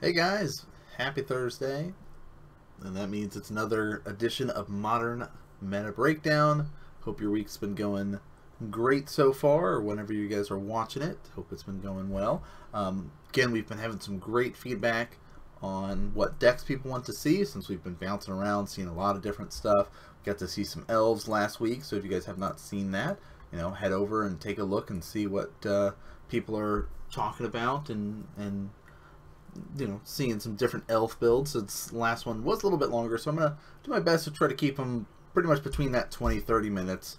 Hey guys, happy Thursday. And that means it's another edition of Modern Meta Breakdown. Hope your week's been going great so far, or whenever you guys are watching it. Hope it's been going well. Um, again, we've been having some great feedback on what decks people want to see since we've been bouncing around, seeing a lot of different stuff. We got to see some elves last week, so if you guys have not seen that, you know, head over and take a look and see what uh, people are talking about and and you know, seeing some different elf builds. Since last one was a little bit longer, so I'm going to do my best to try to keep them pretty much between that 20-30 minutes.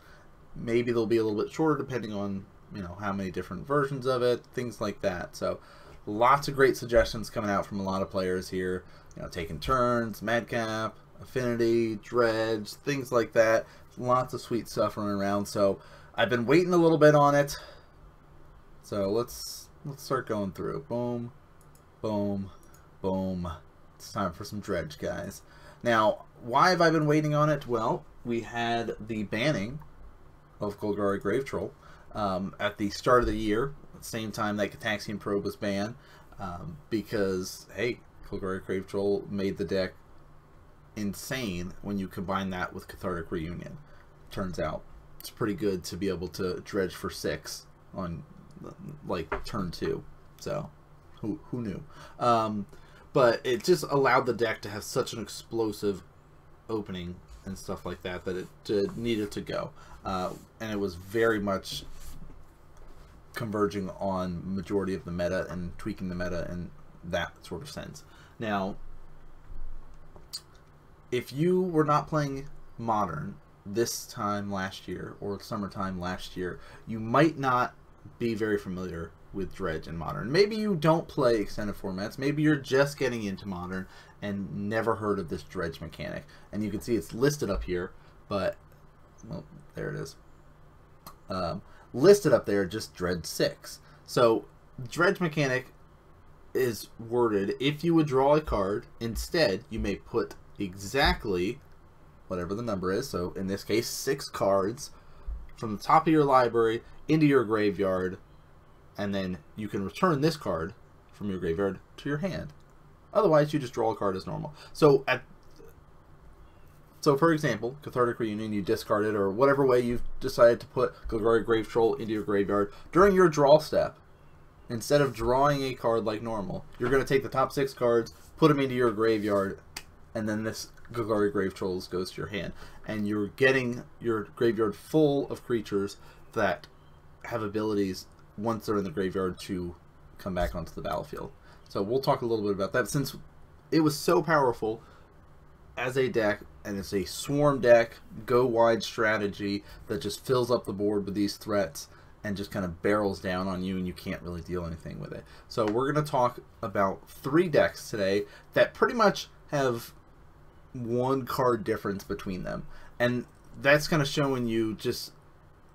Maybe they'll be a little bit shorter depending on, you know, how many different versions of it, things like that. So lots of great suggestions coming out from a lot of players here. You know, taking turns, Madcap, Affinity, Dredge, things like that. Lots of sweet stuff running around. So I've been waiting a little bit on it. So let's let's start going through. Boom. Boom. Boom. It's time for some dredge, guys. Now, why have I been waiting on it? Well, we had the banning of Golgari Grave Troll um, at the start of the year, same time that Gitaxian Probe was banned, um, because, hey, Golgari Grave Troll made the deck insane when you combine that with Cathartic Reunion. Turns out it's pretty good to be able to dredge for six on, like, turn two. So, who who knew? Um, but it just allowed the deck to have such an explosive opening and stuff like that that it needed to go, uh, and it was very much converging on majority of the meta and tweaking the meta in that sort of sense. Now, if you were not playing modern this time last year or summertime last year, you might not be very familiar with Dredge and Modern. Maybe you don't play extended formats. Maybe you're just getting into Modern and never heard of this Dredge mechanic. And you can see it's listed up here, but, well, there it is. Um, listed up there, just Dredge 6. So, Dredge mechanic is worded, if you would draw a card, instead you may put exactly whatever the number is, so in this case, six cards from the top of your library into your graveyard and then you can return this card from your graveyard to your hand. Otherwise, you just draw a card as normal. So at so for example, Cathartic Reunion, you discard it, or whatever way you've decided to put Golgari Grave Troll into your graveyard, during your draw step, instead of drawing a card like normal, you're going to take the top six cards, put them into your graveyard, and then this Golgari Grave Trolls goes to your hand. And you're getting your graveyard full of creatures that have abilities once they're in the graveyard to come back onto the battlefield. So we'll talk a little bit about that since it was so powerful as a deck and it's a swarm deck, go wide strategy that just fills up the board with these threats and just kind of barrels down on you and you can't really deal anything with it. So we're going to talk about three decks today that pretty much have one card difference between them. And that's kind of showing you just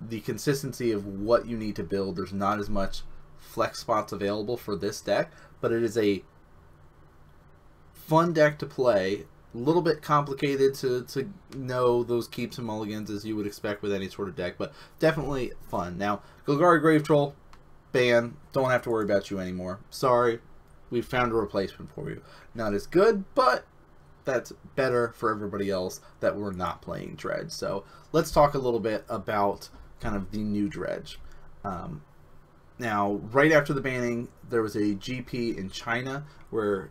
the consistency of what you need to build. There's not as much flex spots available for this deck, but it is a fun deck to play. A little bit complicated to, to know those keeps and mulligans as you would expect with any sort of deck, but definitely fun. Now, Golgari Grave Troll, ban. Don't have to worry about you anymore. Sorry, we found a replacement for you. Not as good, but that's better for everybody else that we're not playing Dredge. So let's talk a little bit about kind of the new dredge. Um, now, right after the banning, there was a GP in China where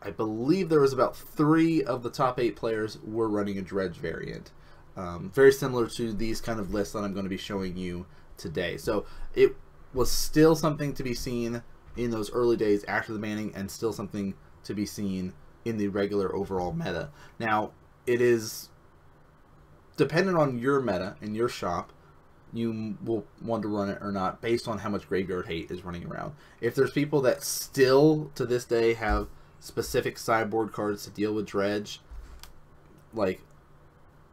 I believe there was about three of the top eight players were running a dredge variant. Um, very similar to these kind of lists that I'm going to be showing you today. So it was still something to be seen in those early days after the banning and still something to be seen in the regular overall meta. Now, it is dependent on your meta and your shop you will want to run it or not based on how much graveyard hate is running around. If there's people that still to this day have specific sideboard cards to deal with dredge, like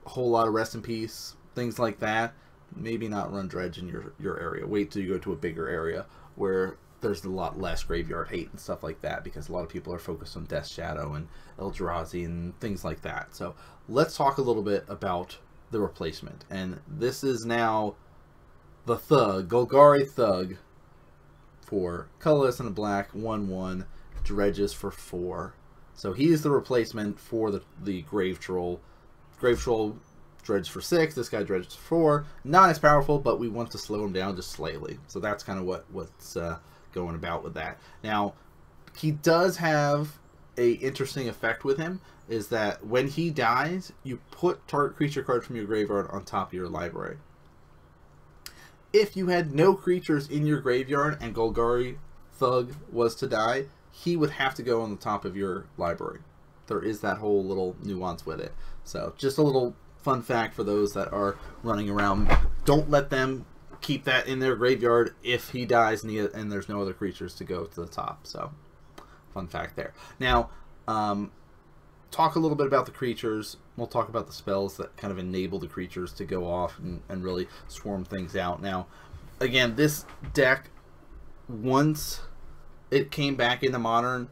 a whole lot of rest in peace, things like that, maybe not run dredge in your your area. Wait till you go to a bigger area where there's a lot less graveyard hate and stuff like that because a lot of people are focused on Death Shadow and Eldrazi and things like that. So let's talk a little bit about the replacement. And this is now the Thug, Golgari Thug, for colorless and black, 1 1. dredges for four. So he is the replacement for the, the Grave Troll. Grave Troll dredges for six. This guy dredges for four. Not as powerful, but we want to slow him down just slightly. So that's kind of what what's uh, going about with that. Now, he does have a interesting effect with him is that when he dies, you put target creature card from your graveyard on top of your library. If you had no creatures in your graveyard and Golgari Thug was to die, he would have to go on the top of your library. There is that whole little nuance with it. So just a little fun fact for those that are running around. Don't let them keep that in their graveyard if he dies and, he, and there's no other creatures to go to the top. So fun fact there. Now, um, talk a little bit about the creatures. We'll talk about the spells that kind of enable the creatures to go off and, and really swarm things out. Now, again, this deck, once it came back into Modern,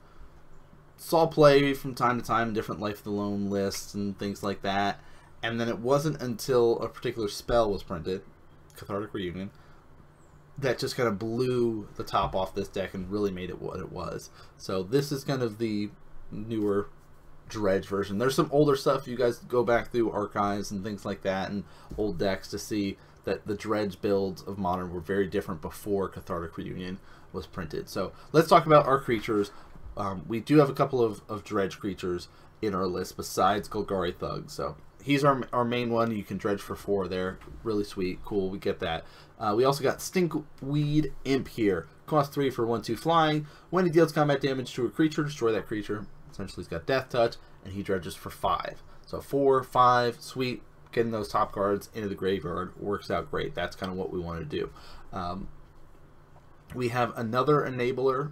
saw play from time to time in different Life of the Loam lists and things like that. And then it wasn't until a particular spell was printed, Cathartic Reunion, that just kind of blew the top off this deck and really made it what it was. So this is kind of the newer dredge version. There's some older stuff. You guys go back through archives and things like that and old decks to see that the dredge builds of modern were very different before Cathartic Reunion was printed. So let's talk about our creatures. Um, we do have a couple of, of dredge creatures in our list besides Golgari Thug. So he's our, our main one. You can dredge for four there. Really sweet. Cool. We get that. Uh, we also got Stinkweed Imp here. Cost three for one, two flying. When he deals combat damage to a creature, destroy that creature. Essentially, he's got Death Touch, and he dredges for five. So four, five, sweet. Getting those top cards into the graveyard works out great. That's kind of what we want to do. Um, we have another enabler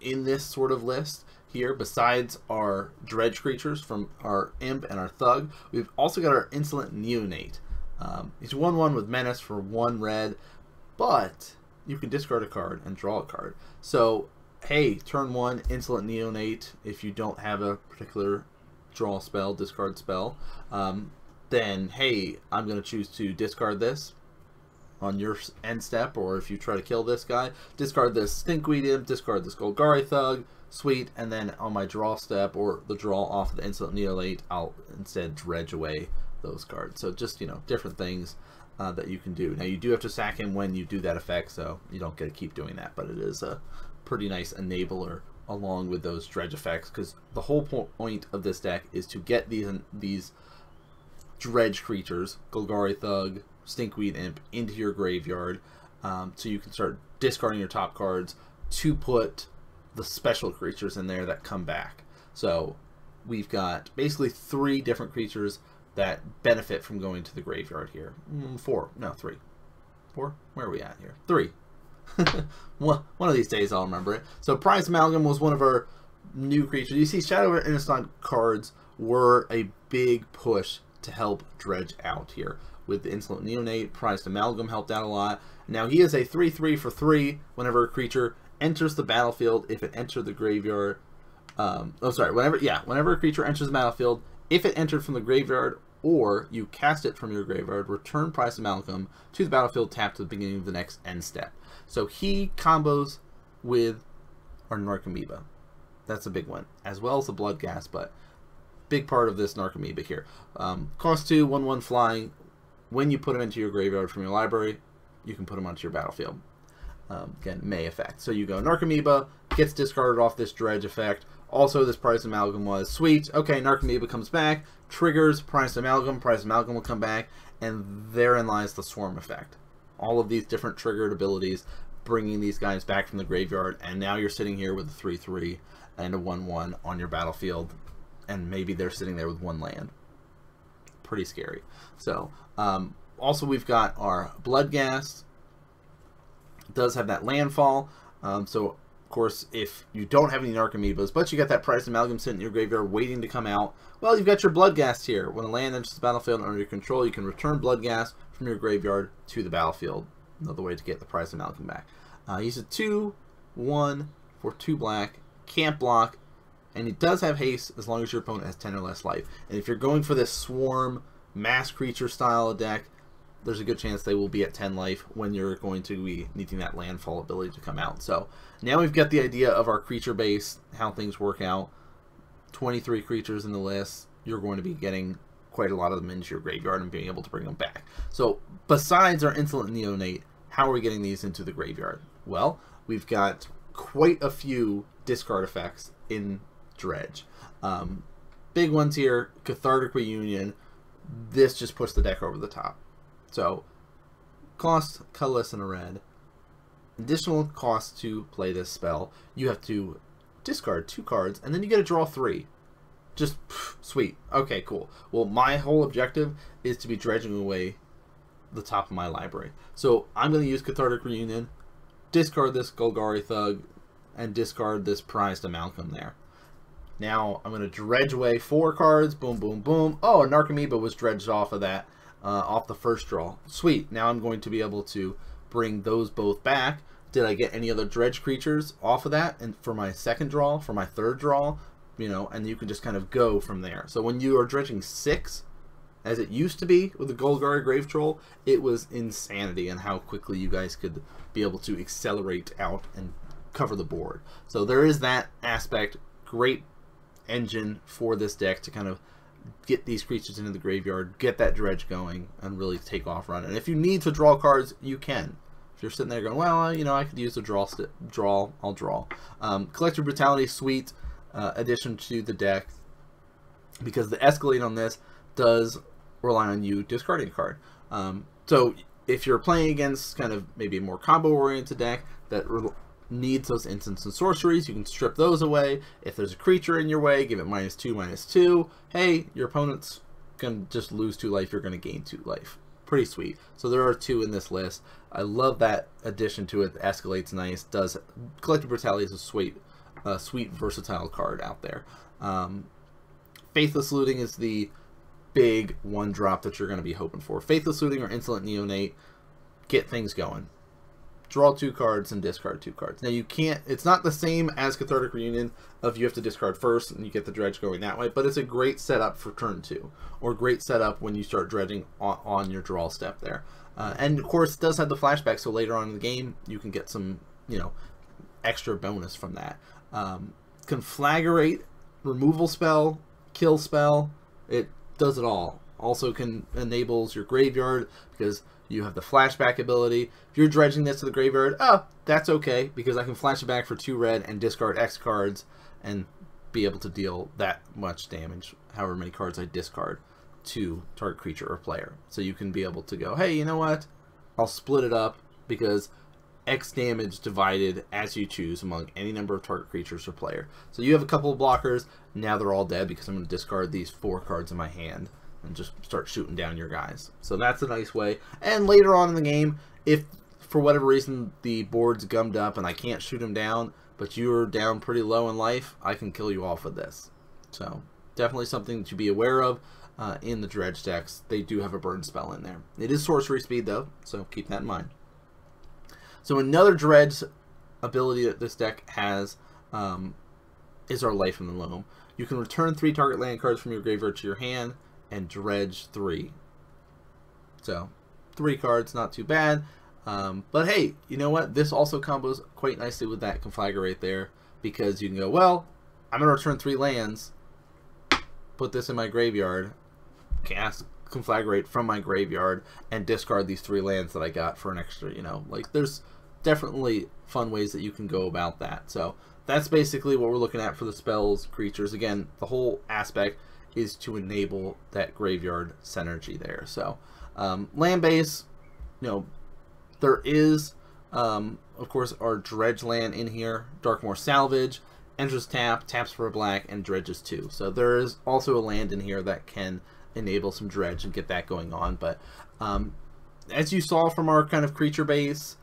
in this sort of list here besides our dredge creatures from our imp and our thug we've also got our insolent neonate um, he's 1-1 with menace for one red but you can discard a card and draw a card so hey turn one insolent neonate if you don't have a particular draw spell discard spell um, then hey i'm going to choose to discard this on your end step, or if you try to kill this guy, discard this Stinkweed Imp, discard this Golgari Thug, sweet, and then on my draw step, or the draw off of the Insolent Neonate, I'll instead dredge away those cards. So just, you know, different things uh, that you can do. Now you do have to sack him when you do that effect, so you don't get to keep doing that, but it is a pretty nice enabler along with those dredge effects, because the whole point of this deck is to get these, these dredge creatures, Golgari Thug, Stinkweed Imp into your graveyard um, so you can start discarding your top cards to put the special creatures in there that come back. So we've got basically three different creatures that benefit from going to the graveyard here. Mm, four, no, three. Four? Where are we at here? Three. one, of these days I'll remember it. So Prized Amalgam was one of our new creatures. You see Shadow Renaissance cards were a big push to help dredge out here with the Insolent Neonate. Prized Amalgam helped out a lot. Now he is a 3-3 for 3 whenever a creature enters the battlefield if it entered the graveyard. Um, oh, sorry. Whenever, yeah, whenever a creature enters the battlefield, if it entered from the graveyard or you cast it from your graveyard, return Prized Amalgam to the battlefield tapped at the beginning of the next end step. So he combos with our Narcomoeba. That's a big one, as well as the Bloodghast, but big part of this Narcomoeba here. Um, cost 2, 1 1 flying, when you put them into your graveyard from your library, you can put them onto your battlefield. Um, again, May effect. So you go Narcomoeba, gets discarded off this Dredge effect. Also, this Prized Amalgam was sweet. Okay, Narcomoeba comes back, triggers Prized Amalgam, Prized Amalgam will come back, and therein lies the Swarm effect. All of these different triggered abilities bringing these guys back from the graveyard, and now you're sitting here with a 3-3 and a 1-1 on your battlefield, and maybe they're sitting there with one land pretty scary. So, um, also we've got our Bloodghast. It does have that landfall. Um, so, course, if you don't have any Narcomoebas, but you got that Prized Amalgam sitting in your graveyard waiting to come out, well, you've got your Bloodghast here. When a land enters the battlefield under your control, you can return Bloodghast from your graveyard to the battlefield. Another way to get the Prized Amalgam back. Uh, he's a 2, 1 for 2 black, can't block, and it does have haste as long as your opponent has 10 or less life. And if you're going for this swarm mass creature style deck, there's a good chance they will be at 10 life when you're going to be needing that landfall ability to come out. So now we've got the idea of our creature base, how things work out. 23 creatures in the list. You're going to be getting quite a lot of them into your graveyard and being able to bring them back. So besides our Insolent Neonate, how are we getting these into the graveyard? Well, we've got quite a few discard effects in Dredge. Um, big ones here, Cathartic Reunion. This just puts the deck over the top. So, cost, colorless, and a red. Additional cost to play this spell. You have to discard two cards, and then you get to draw three. Just sweet. Okay, cool. Well, my whole objective is to be dredging away the top of my library. So I'm going to use Cathartic Reunion, discard this Golgari Thug, and discard this Prized Amalgam there. Now I'm going to dredge away four cards. Boom, boom, boom. Oh, Narcomoeba was dredged off of that, uh, off the first draw. Sweet. Now I'm going to be able to bring those both back. Did I get any other dredge creatures off of that? And for my second draw, for my third draw, you know, and you can just kind of go from there. So when you are dredging six, as it used to be with the Golgari Grave Troll, it was insanity and how quickly you guys could be able to accelerate out and cover the board. So there is that aspect. Great engine for this deck to kind of get these creatures into the graveyard, get that dredge going, and really take off running. And if you need to draw cards, you can. If you're sitting there going, well, you know, I could use a draw, draw, I'll draw. Um, Collective Brutality, sweet uh, addition to the deck because the Escalate on this does rely on you discarding a card. Um, so if you're playing against kind of maybe a more combo-oriented deck that needs those instants and sorceries, you can strip those away. If there's a creature in your way, give it minus two, minus two. Hey, your opponent's going to just lose two life, you're going to gain two life. Pretty sweet. So there are two in this list. I love that addition to it. Escalates nice. Does Collective Brutality is a sweet, uh, sweet versatile card out there. Um, Faithless Looting is the big one drop that you're going to be hoping for. Faithless Looting or Insolent Neonate get things going. Draw two cards and discard two cards. Now you can't, it's not the same as Cathartic Reunion of you have to discard first and you get the dredge going that way, but it's a great setup for turn two, or great setup when you start dredging on, on your draw step there. Uh, and of course it does have the flashback, so later on in the game you can get some, you know, extra bonus from that. Um, conflagrate, removal spell, kill spell, it does it all. Also can enables your graveyard because you have the flashback ability. If you're dredging this to the graveyard, oh, that's okay because I can flash it back for two red and discard X cards and be able to deal that much damage, however many cards I discard to target creature or player. So you can be able to go, hey, you know what? I'll split it up because X damage divided as you choose among any number of target creatures or player. So you have a couple of blockers. Now they're all dead because I'm going to discard these four cards in my hand and just start shooting down your guys. So that's a nice way. And later on in the game, if for whatever reason the board's gummed up and I can't shoot them down, but you're down pretty low in life, I can kill you off with this. So definitely something to be aware of uh, in the dredge decks. They do have a burn spell in there. It is sorcery speed though, so keep that in mind. So another dredge ability that this deck has um, is our Life in the Loam. You can return three target land cards from your graveyard to your hand and dredge three. So, three cards, not too bad. Um, but hey, you know what? This also combos quite nicely with that conflagrate there because you can go, well, I'm going to return three lands, put this in my graveyard, cast conflagrate from my graveyard, and discard these three lands that I got for an extra, you know, like there's definitely fun ways that you can go about that. So that's basically what we're looking at for the spells, creatures. Again, the whole aspect is to enable that graveyard synergy there. So um, land base, you know, there is, um, of course, our dredge land in here, Darkmoor Salvage, enters tap, taps for a black, and dredges too. So there is also a land in here that can enable some dredge and get that going on. But um, as you saw from our kind of creature base,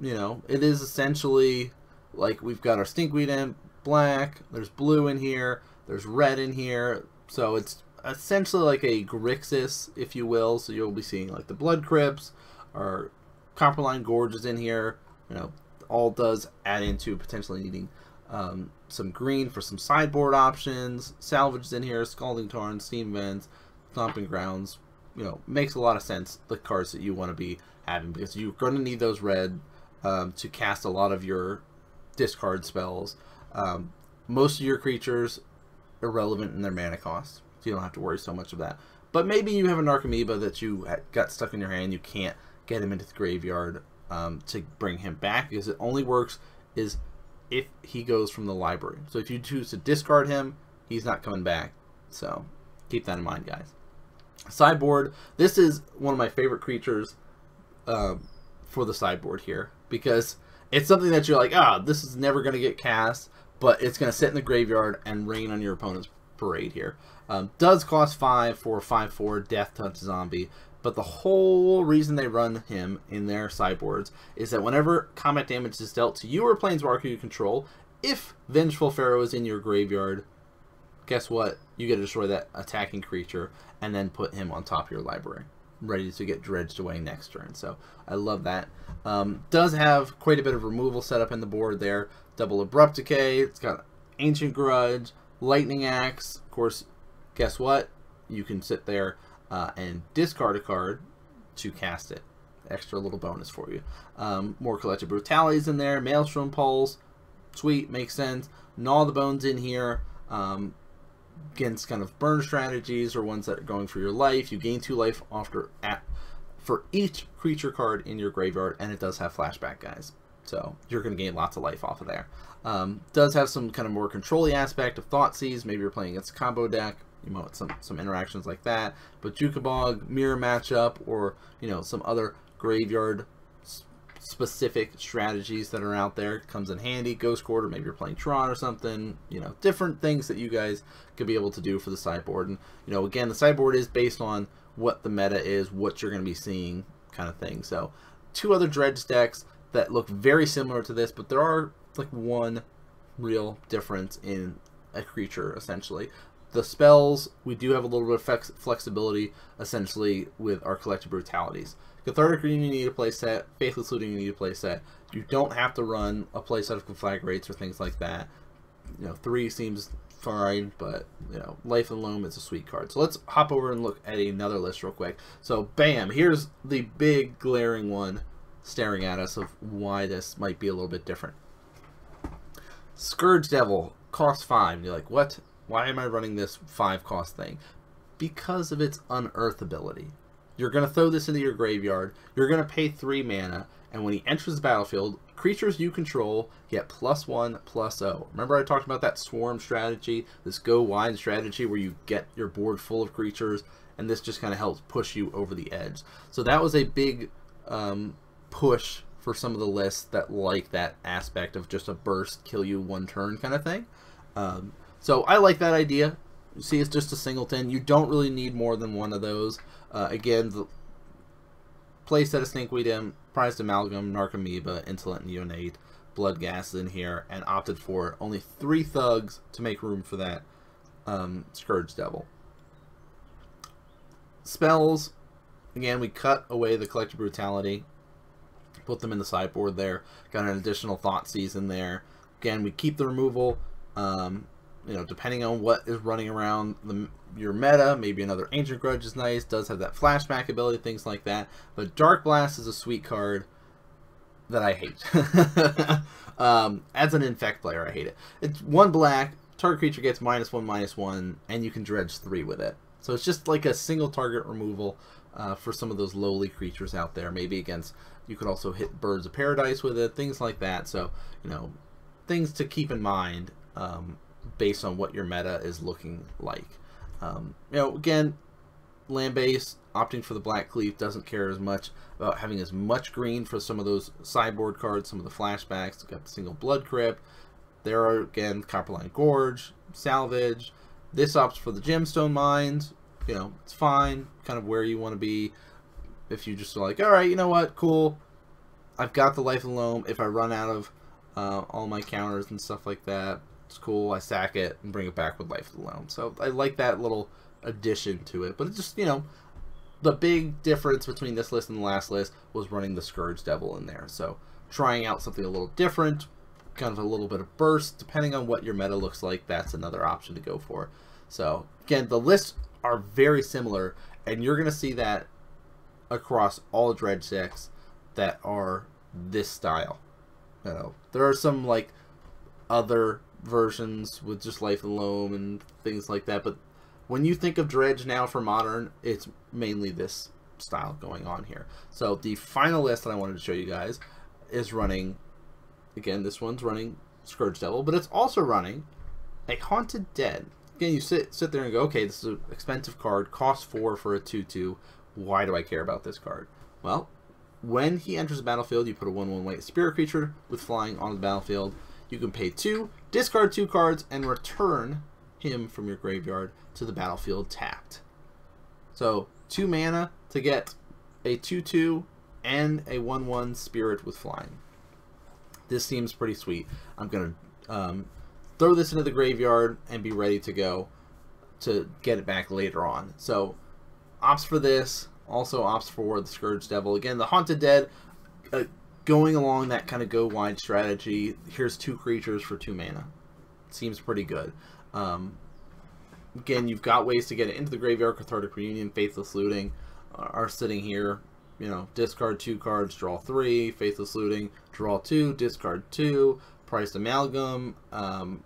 you know, it is essentially like we've got our stinkweed in black, there's blue in here, there's red in here, so it's essentially like a Grixis, if you will. So you'll be seeing like the Blood Crypts or Copperline Gorges in here. You know, all does add into potentially needing um, some green for some sideboard options. Salvage in here, Scalding Tarn, Steam Vents, Stomping Grounds. you know, makes a lot of sense, the cards that you want to be having, because you're going to need those red um, to cast a lot of your discard spells. Um, most of your creatures irrelevant in their mana cost, so you don't have to worry so much of that. But maybe you have a Narcomoeba that you got stuck in your hand, you can't get him into the graveyard um, to bring him back, because it only works is if he goes from the library. So if you choose to discard him, he's not coming back. So keep that in mind, guys. Sideboard. This is one of my favorite creatures um, for the sideboard here because it's something that you're like, ah, oh, this is never going to get cast, but it's going to sit in the graveyard and rain on your opponent's parade here. Um, does cost 5 for 5-4 Death Touch Zombie, but the whole reason they run him in their sideboards is that whenever combat damage is dealt to you or Planeswalker you control, if Vengeful Pharaoh is in your graveyard, guess what? You get to destroy that attacking creature and then put him on top of your library, ready to get dredged away next turn. So I love that. Um, does have quite a bit of removal set up in the board there. Double Abrupt Decay. It's got Ancient Grudge, Lightning Axe. Of course, guess what? You can sit there uh, and discard a card to cast it. Extra little bonus for you. Um, more Collective Brutalities in there. Maelstrom Pulse. Sweet, makes sense. Gnaw the Bones in here. Um, against kind of burn strategies or ones that are going for your life. You gain two life after at for each creature card in your graveyard, and it does have flashback, guys. So you're going to gain lots of life off of there. Um, does have some kind of more controlling aspect of Thought Thoughtseize. Maybe you're playing against a combo deck. You want some some interactions like that. Bojuka Bog, mirror matchup, or you know some other graveyard specific strategies that are out there comes in handy. Ghost Quarter, maybe you're playing Tron or something. You know, different things that you guys could be able to do for the sideboard. And you know, again, the sideboard is based on what the meta is, what you're going to be seeing, kind of thing. So, two other Dredge decks that look very similar to this, but there are like one real difference in a creature essentially. The spells, we do have a little bit of flexibility essentially with our collective brutalities. Cathartic Green, you need a playset. Faithless Looting, you need a playset. You don't have to run a playset of Conflagrates or things like that. You know, three seems fine, but, you know, Life and Loam is a sweet card. So let's hop over and look at another list real quick. So, bam, here's the big glaring one staring at us of why this might be a little bit different. Scourge Devil costs five. You're like, what? Why am I running this five cost thing? Because of its unearth ability. You're going to throw this into your graveyard. You're going to pay 3 mana, and when he enters the battlefield, creatures you control get plus 1, plus 0. Remember I talked about that swarm strategy, this go wide strategy where you get your board full of creatures, and this just kind of helps push you over the edge. So that was a big um, push for some of the lists that like that aspect of just a burst, kill you one turn kind of thing. Um, so I like that idea. You see, it's just a singleton. You don't really need more than one of those. Uh, again, the playset of Stinkweed Imp, Prized Amalgam, Narcomoeba, Insolent Neonate, Bloodghast in here, and opted for only three thugs to make room for that um, Scourge Devil. Spells, again, we cut away the Collective Brutality, put them in the sideboard there, got an additional Thoughtseize there. Again, we keep the removal, um, you know, depending on what is running around the, your meta, maybe another Ancient Grudge is nice, does have that flashback ability, things like that. But Dark Blast is a sweet card that I hate. um, as an Infect player, I hate it. It's one black, target creature gets minus one, minus one, and you can dredge three with it. So it's just like a single target removal uh, for some of those lowly creatures out there. Maybe against, you could also hit Birds of Paradise with it, things like that. So, you know, things to keep in mind um, based on what your meta is looking like. Um, you know, again, land base opting for the black cleave doesn't care as much about having as much green for some of those sideboard cards, some of the flashbacks. got the single blood crypt. There are again Copperline Gorge, salvage. This opts for the gemstone mines. You know, it's fine, kind of where you want to be. If you just are like, all right, you know what, cool. I've got the life and loam. If I run out of uh, all my counters and stuff like that, it's cool. I sack it and bring it back with Life Alone. So I like that little addition to it. But it's just, you know, the big difference between this list and the last list was running the Scourge Devil in there. So trying out something a little different, kind of a little bit of burst, depending on what your meta looks like, that's another option to go for. So again, the lists are very similar, And you're going to see that across all dredge decks that are this style. You know, there are some like other versions with just Life the Loam and things like that, but when you think of dredge now for modern, it's mainly this style going on here. So the final list that I wanted to show you guys is running again, this one's running Scourge Devil, but it's also running a Haunted Dead. Again, you sit sit there and go, okay, this is an expensive card, cost four for a 2-2. Why do I care about this card? Well, when he enters the battlefield, you put a 1-1 white spirit creature with flying on the battlefield. You can pay two, discard two cards, and return him from your graveyard to the battlefield tapped. So, two mana to get a 2-2 and a 1-1 spirit with flying. This seems pretty sweet. I'm going to um, throw this into the graveyard and be ready to go to get it back later on. So, opts for this, also opts for the Scourge Devil. Again, the Haunted Dead, uh, going along that kind of go wide strategy. Here's two creatures for two mana. Seems pretty good. Um, again, you've got ways to get it into the graveyard. Cathartic Reunion, Faithless Looting uh, are sitting here. You know, discard two cards, draw three. Faithless Looting, draw two, discard two. Prized Amalgam, um,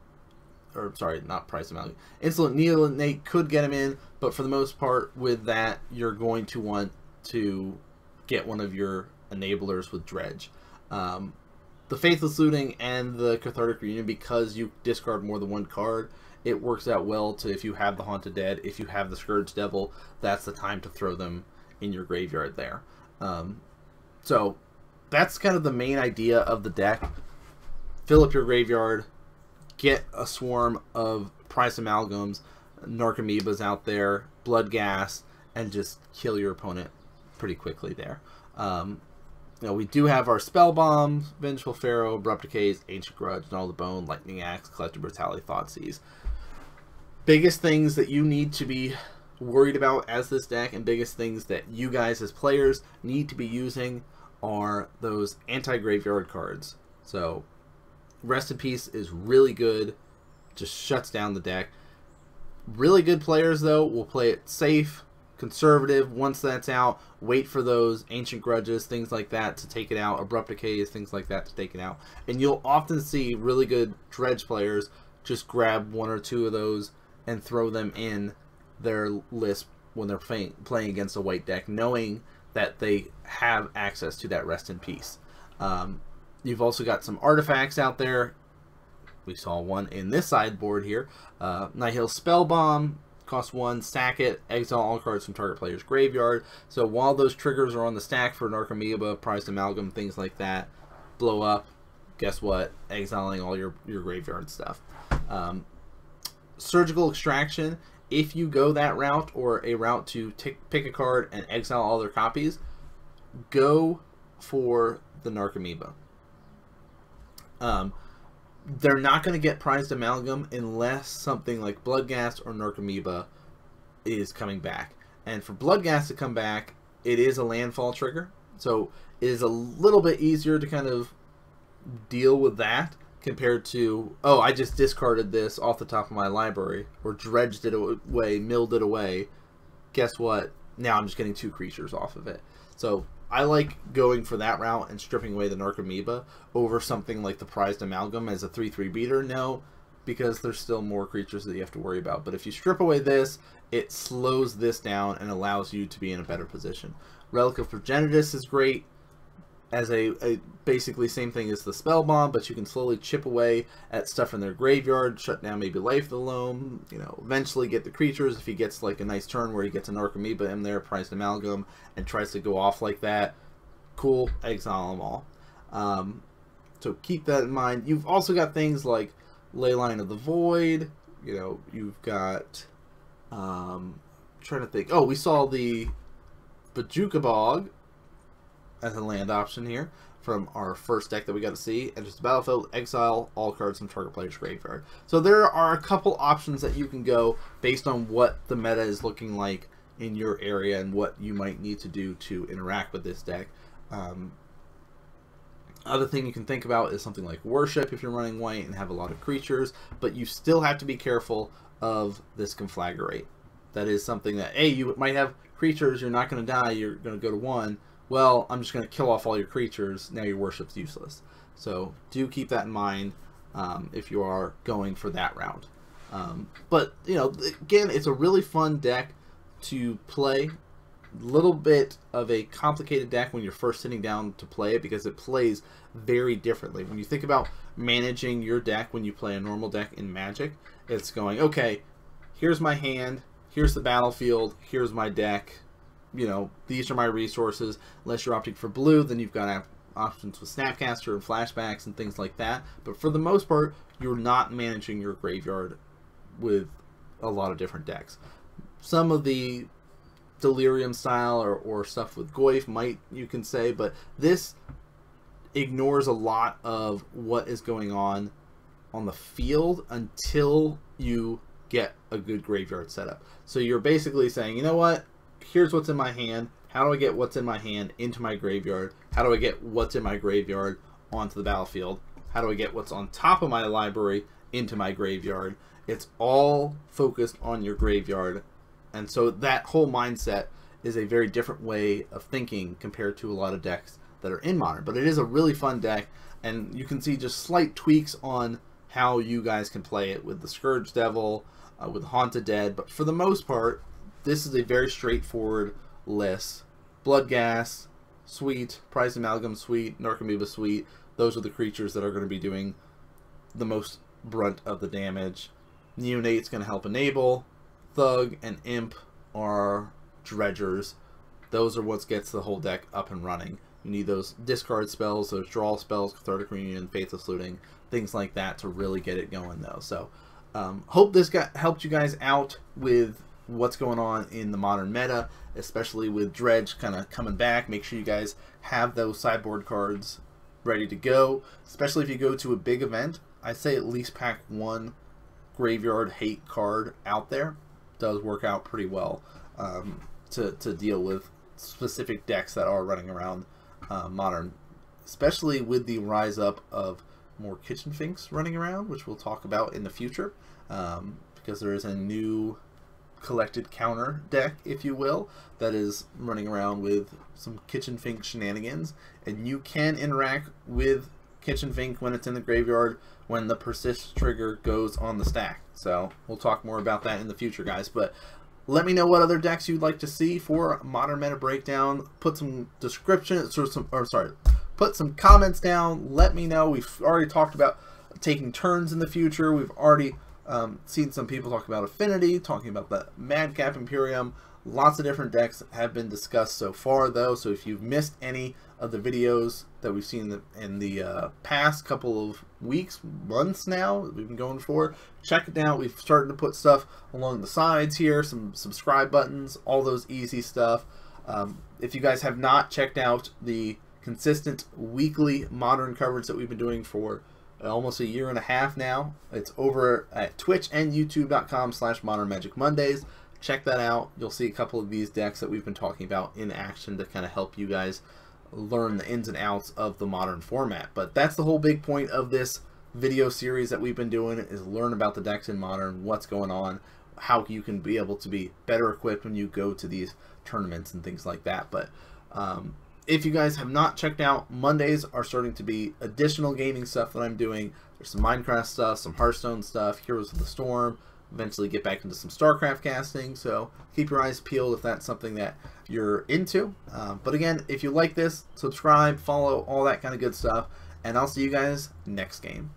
or sorry, not Prized Amalgam. Insolent Neonate could get him in, but for the most part, with that, you're going to want to get one of your enablers with Dredge. Um, the Faithless Looting and the Cathartic Reunion, because you discard more than one card, it works out well to if you have the Haunted Dead, if you have the Scourge Devil, that's the time to throw them in your graveyard there. Um, so that's kind of the main idea of the deck. Fill up your graveyard, get a swarm of Prized Amalgams, Narcomoebas out there, Bloodghast, and just kill your opponent pretty quickly there. Um, you know, we do have our Spell bombs, Vengeful Pharaoh, Abrupt Decays, Ancient Grudge, Gnaw the Bone, Lightning Axe, Collective Brutality, Thoughtseize. Biggest things that you need to be worried about as this deck and biggest things that you guys as players need to be using are those anti-graveyard cards. So Rest in Peace is really good, just shuts down the deck. Really good players though will play it safe, conservative once that's out. Wait for those ancient grudges, things like that to take it out. Abrupt decays, things like that to take it out. And you'll often see really good dredge players just grab one or two of those and throw them in their list when they're playing against a white deck, knowing that they have access to that rest in peace. Um, you've also got some artifacts out there. We saw one in this sideboard here. Uh, Nihil Spellbomb, cost one, sack it, exile all cards from target player's graveyard. So while those triggers are on the stack for Narcomoeba, Prized Amalgam, things like that, blow up, guess what? Exiling all your, your graveyard stuff. Um, surgical Extraction if you go that route or a route to pick a card and exile all their copies, go for the Narcomoeba. Um, they're not going to get prized amalgam unless something like Bloodghast or Narcomoeba is coming back. And for Bloodghast to come back, it is a landfall trigger, so it is a little bit easier to kind of deal with that compared to oh I just discarded this off the top of my library or dredged it away, milled it away. Guess what? Now I'm just getting two creatures off of it. So I like going for that route and stripping away the Narcomoeba over something like the Prized Amalgam as a 3-3 beater. No, because there's still more creatures that you have to worry about. But if you strip away this, it slows this down and allows you to be in a better position. Relic of Progenitus is great as a, a, basically same thing as the spell bomb, but you can slowly chip away at stuff in their graveyard, shut down maybe Life the Loam, you know, eventually get the creatures. If he gets like a nice turn where he gets an Narcomoeba in there, Prized Amalgam, and tries to go off like that, cool, exile them all. Um, so keep that in mind. You've also got things like Leyline of the Void, you know, you've got, um, trying to think, oh, we saw the Bojuka Bog, as a land option here from our first deck that we got to see. And just battlefield, exile all cards from target player's graveyard. So there are a couple options that you can go based on what the meta is looking like in your area and what you might need to do to interact with this deck. Um, other thing you can think about is something like worship if you're running white and have a lot of creatures, but you still have to be careful of this conflagrate. That is something that, A, you might have creatures, you're not going to die, you're going to go to one. Well, I'm just going to kill off all your creatures. Now your worship's useless. So do keep that in mind um, if you are going for that route. Um, but, you know, again, it's a really fun deck to play. A little bit of a complicated deck when you're first sitting down to play it because it plays very differently. When you think about managing your deck when you play a normal deck in Magic, it's going, okay, here's my hand, here's the battlefield, here's my deck, you know, these are my resources. Unless you're opting for blue, then you've got options with Snapcaster and flashbacks and things like that. But for the most part, you're not managing your graveyard with a lot of different decks. Some of the Delirium style or, or stuff with Goyf might, you can say, but this ignores a lot of what is going on on the field until you get a good graveyard setup. So you're basically saying, you know what? Here's what's in my hand. How do I get what's in my hand into my graveyard? How do I get what's in my graveyard onto the battlefield? How do I get what's on top of my library into my graveyard? It's all focused on your graveyard. And so that whole mindset is a very different way of thinking compared to a lot of decks that are in Modern. But it is a really fun deck, and you can see just slight tweaks on how you guys can play it with the Scourge Devil, uh, with Haunted Dead. But for the most part, this is a very straightforward list. Bloodghast, Sweet, Prized Amalgam, Sweet, Narcomoeba, Sweet. Those are the creatures that are going to be doing the most brunt of the damage. Neonate's going to help enable. Thug and Imp are dredgers. Those are what gets the whole deck up and running. You need those discard spells, those draw spells, Cathartic Reunion, Faithless Looting, things like that to really get it going though. So um, hope this got helped you guys out with what's going on in the modern meta, especially with Dredge kind of coming back. Make sure you guys have those sideboard cards ready to go, especially if you go to a big event. I say at least pack one graveyard hate card out there. Does work out pretty well um, to, to deal with specific decks that are running around uh, modern, especially with the rise up of more kitchen finks running around, which we'll talk about in the future, um, because there is a new collected counter deck, if you will, that is running around with some kitchen fink shenanigans, and you can interact with kitchen fink when it's in the graveyard when the persist trigger goes on the stack. So we'll talk more about that in the future, guys. But let me know what other decks you'd like to see for Modern Meta Breakdown. Put some descriptions or some, or sorry, put some comments down. Let me know. We've already talked about taking turns in the future. We've already um, seen some people talk about Affinity, talking about the Madcap Imperium. Lots of different decks have been discussed so far, though. So if you've missed any of the videos that we've seen in the, in the uh, past couple of weeks, months now, we've been going for, check it out. We've started to put stuff along the sides here, some subscribe buttons, all those easy stuff. Um, if you guys have not checked out the consistent weekly modern coverage that we've been doing for almost a year and a half now, it's over at Twitch and YouTube.com slash Modern Magic Mondays. Check that out. You'll see a couple of these decks that we've been talking about in action to kind of help you guys learn the ins and outs of the modern format. But that's the whole big point of this video series that we've been doing is learn about the decks in modern, what's going on, how you can be able to be better equipped when you go to these tournaments and things like that. But um, if you guys have not checked out, Mondays are starting to be additional gaming stuff that I'm doing. There's some Minecraft stuff, some Hearthstone stuff, Heroes of the Storm, eventually get back into some StarCraft casting. So keep your eyes peeled if that's something that you're into. Uh, but again, if you like this, subscribe, follow, all that kind of good stuff. And I'll see you guys next game.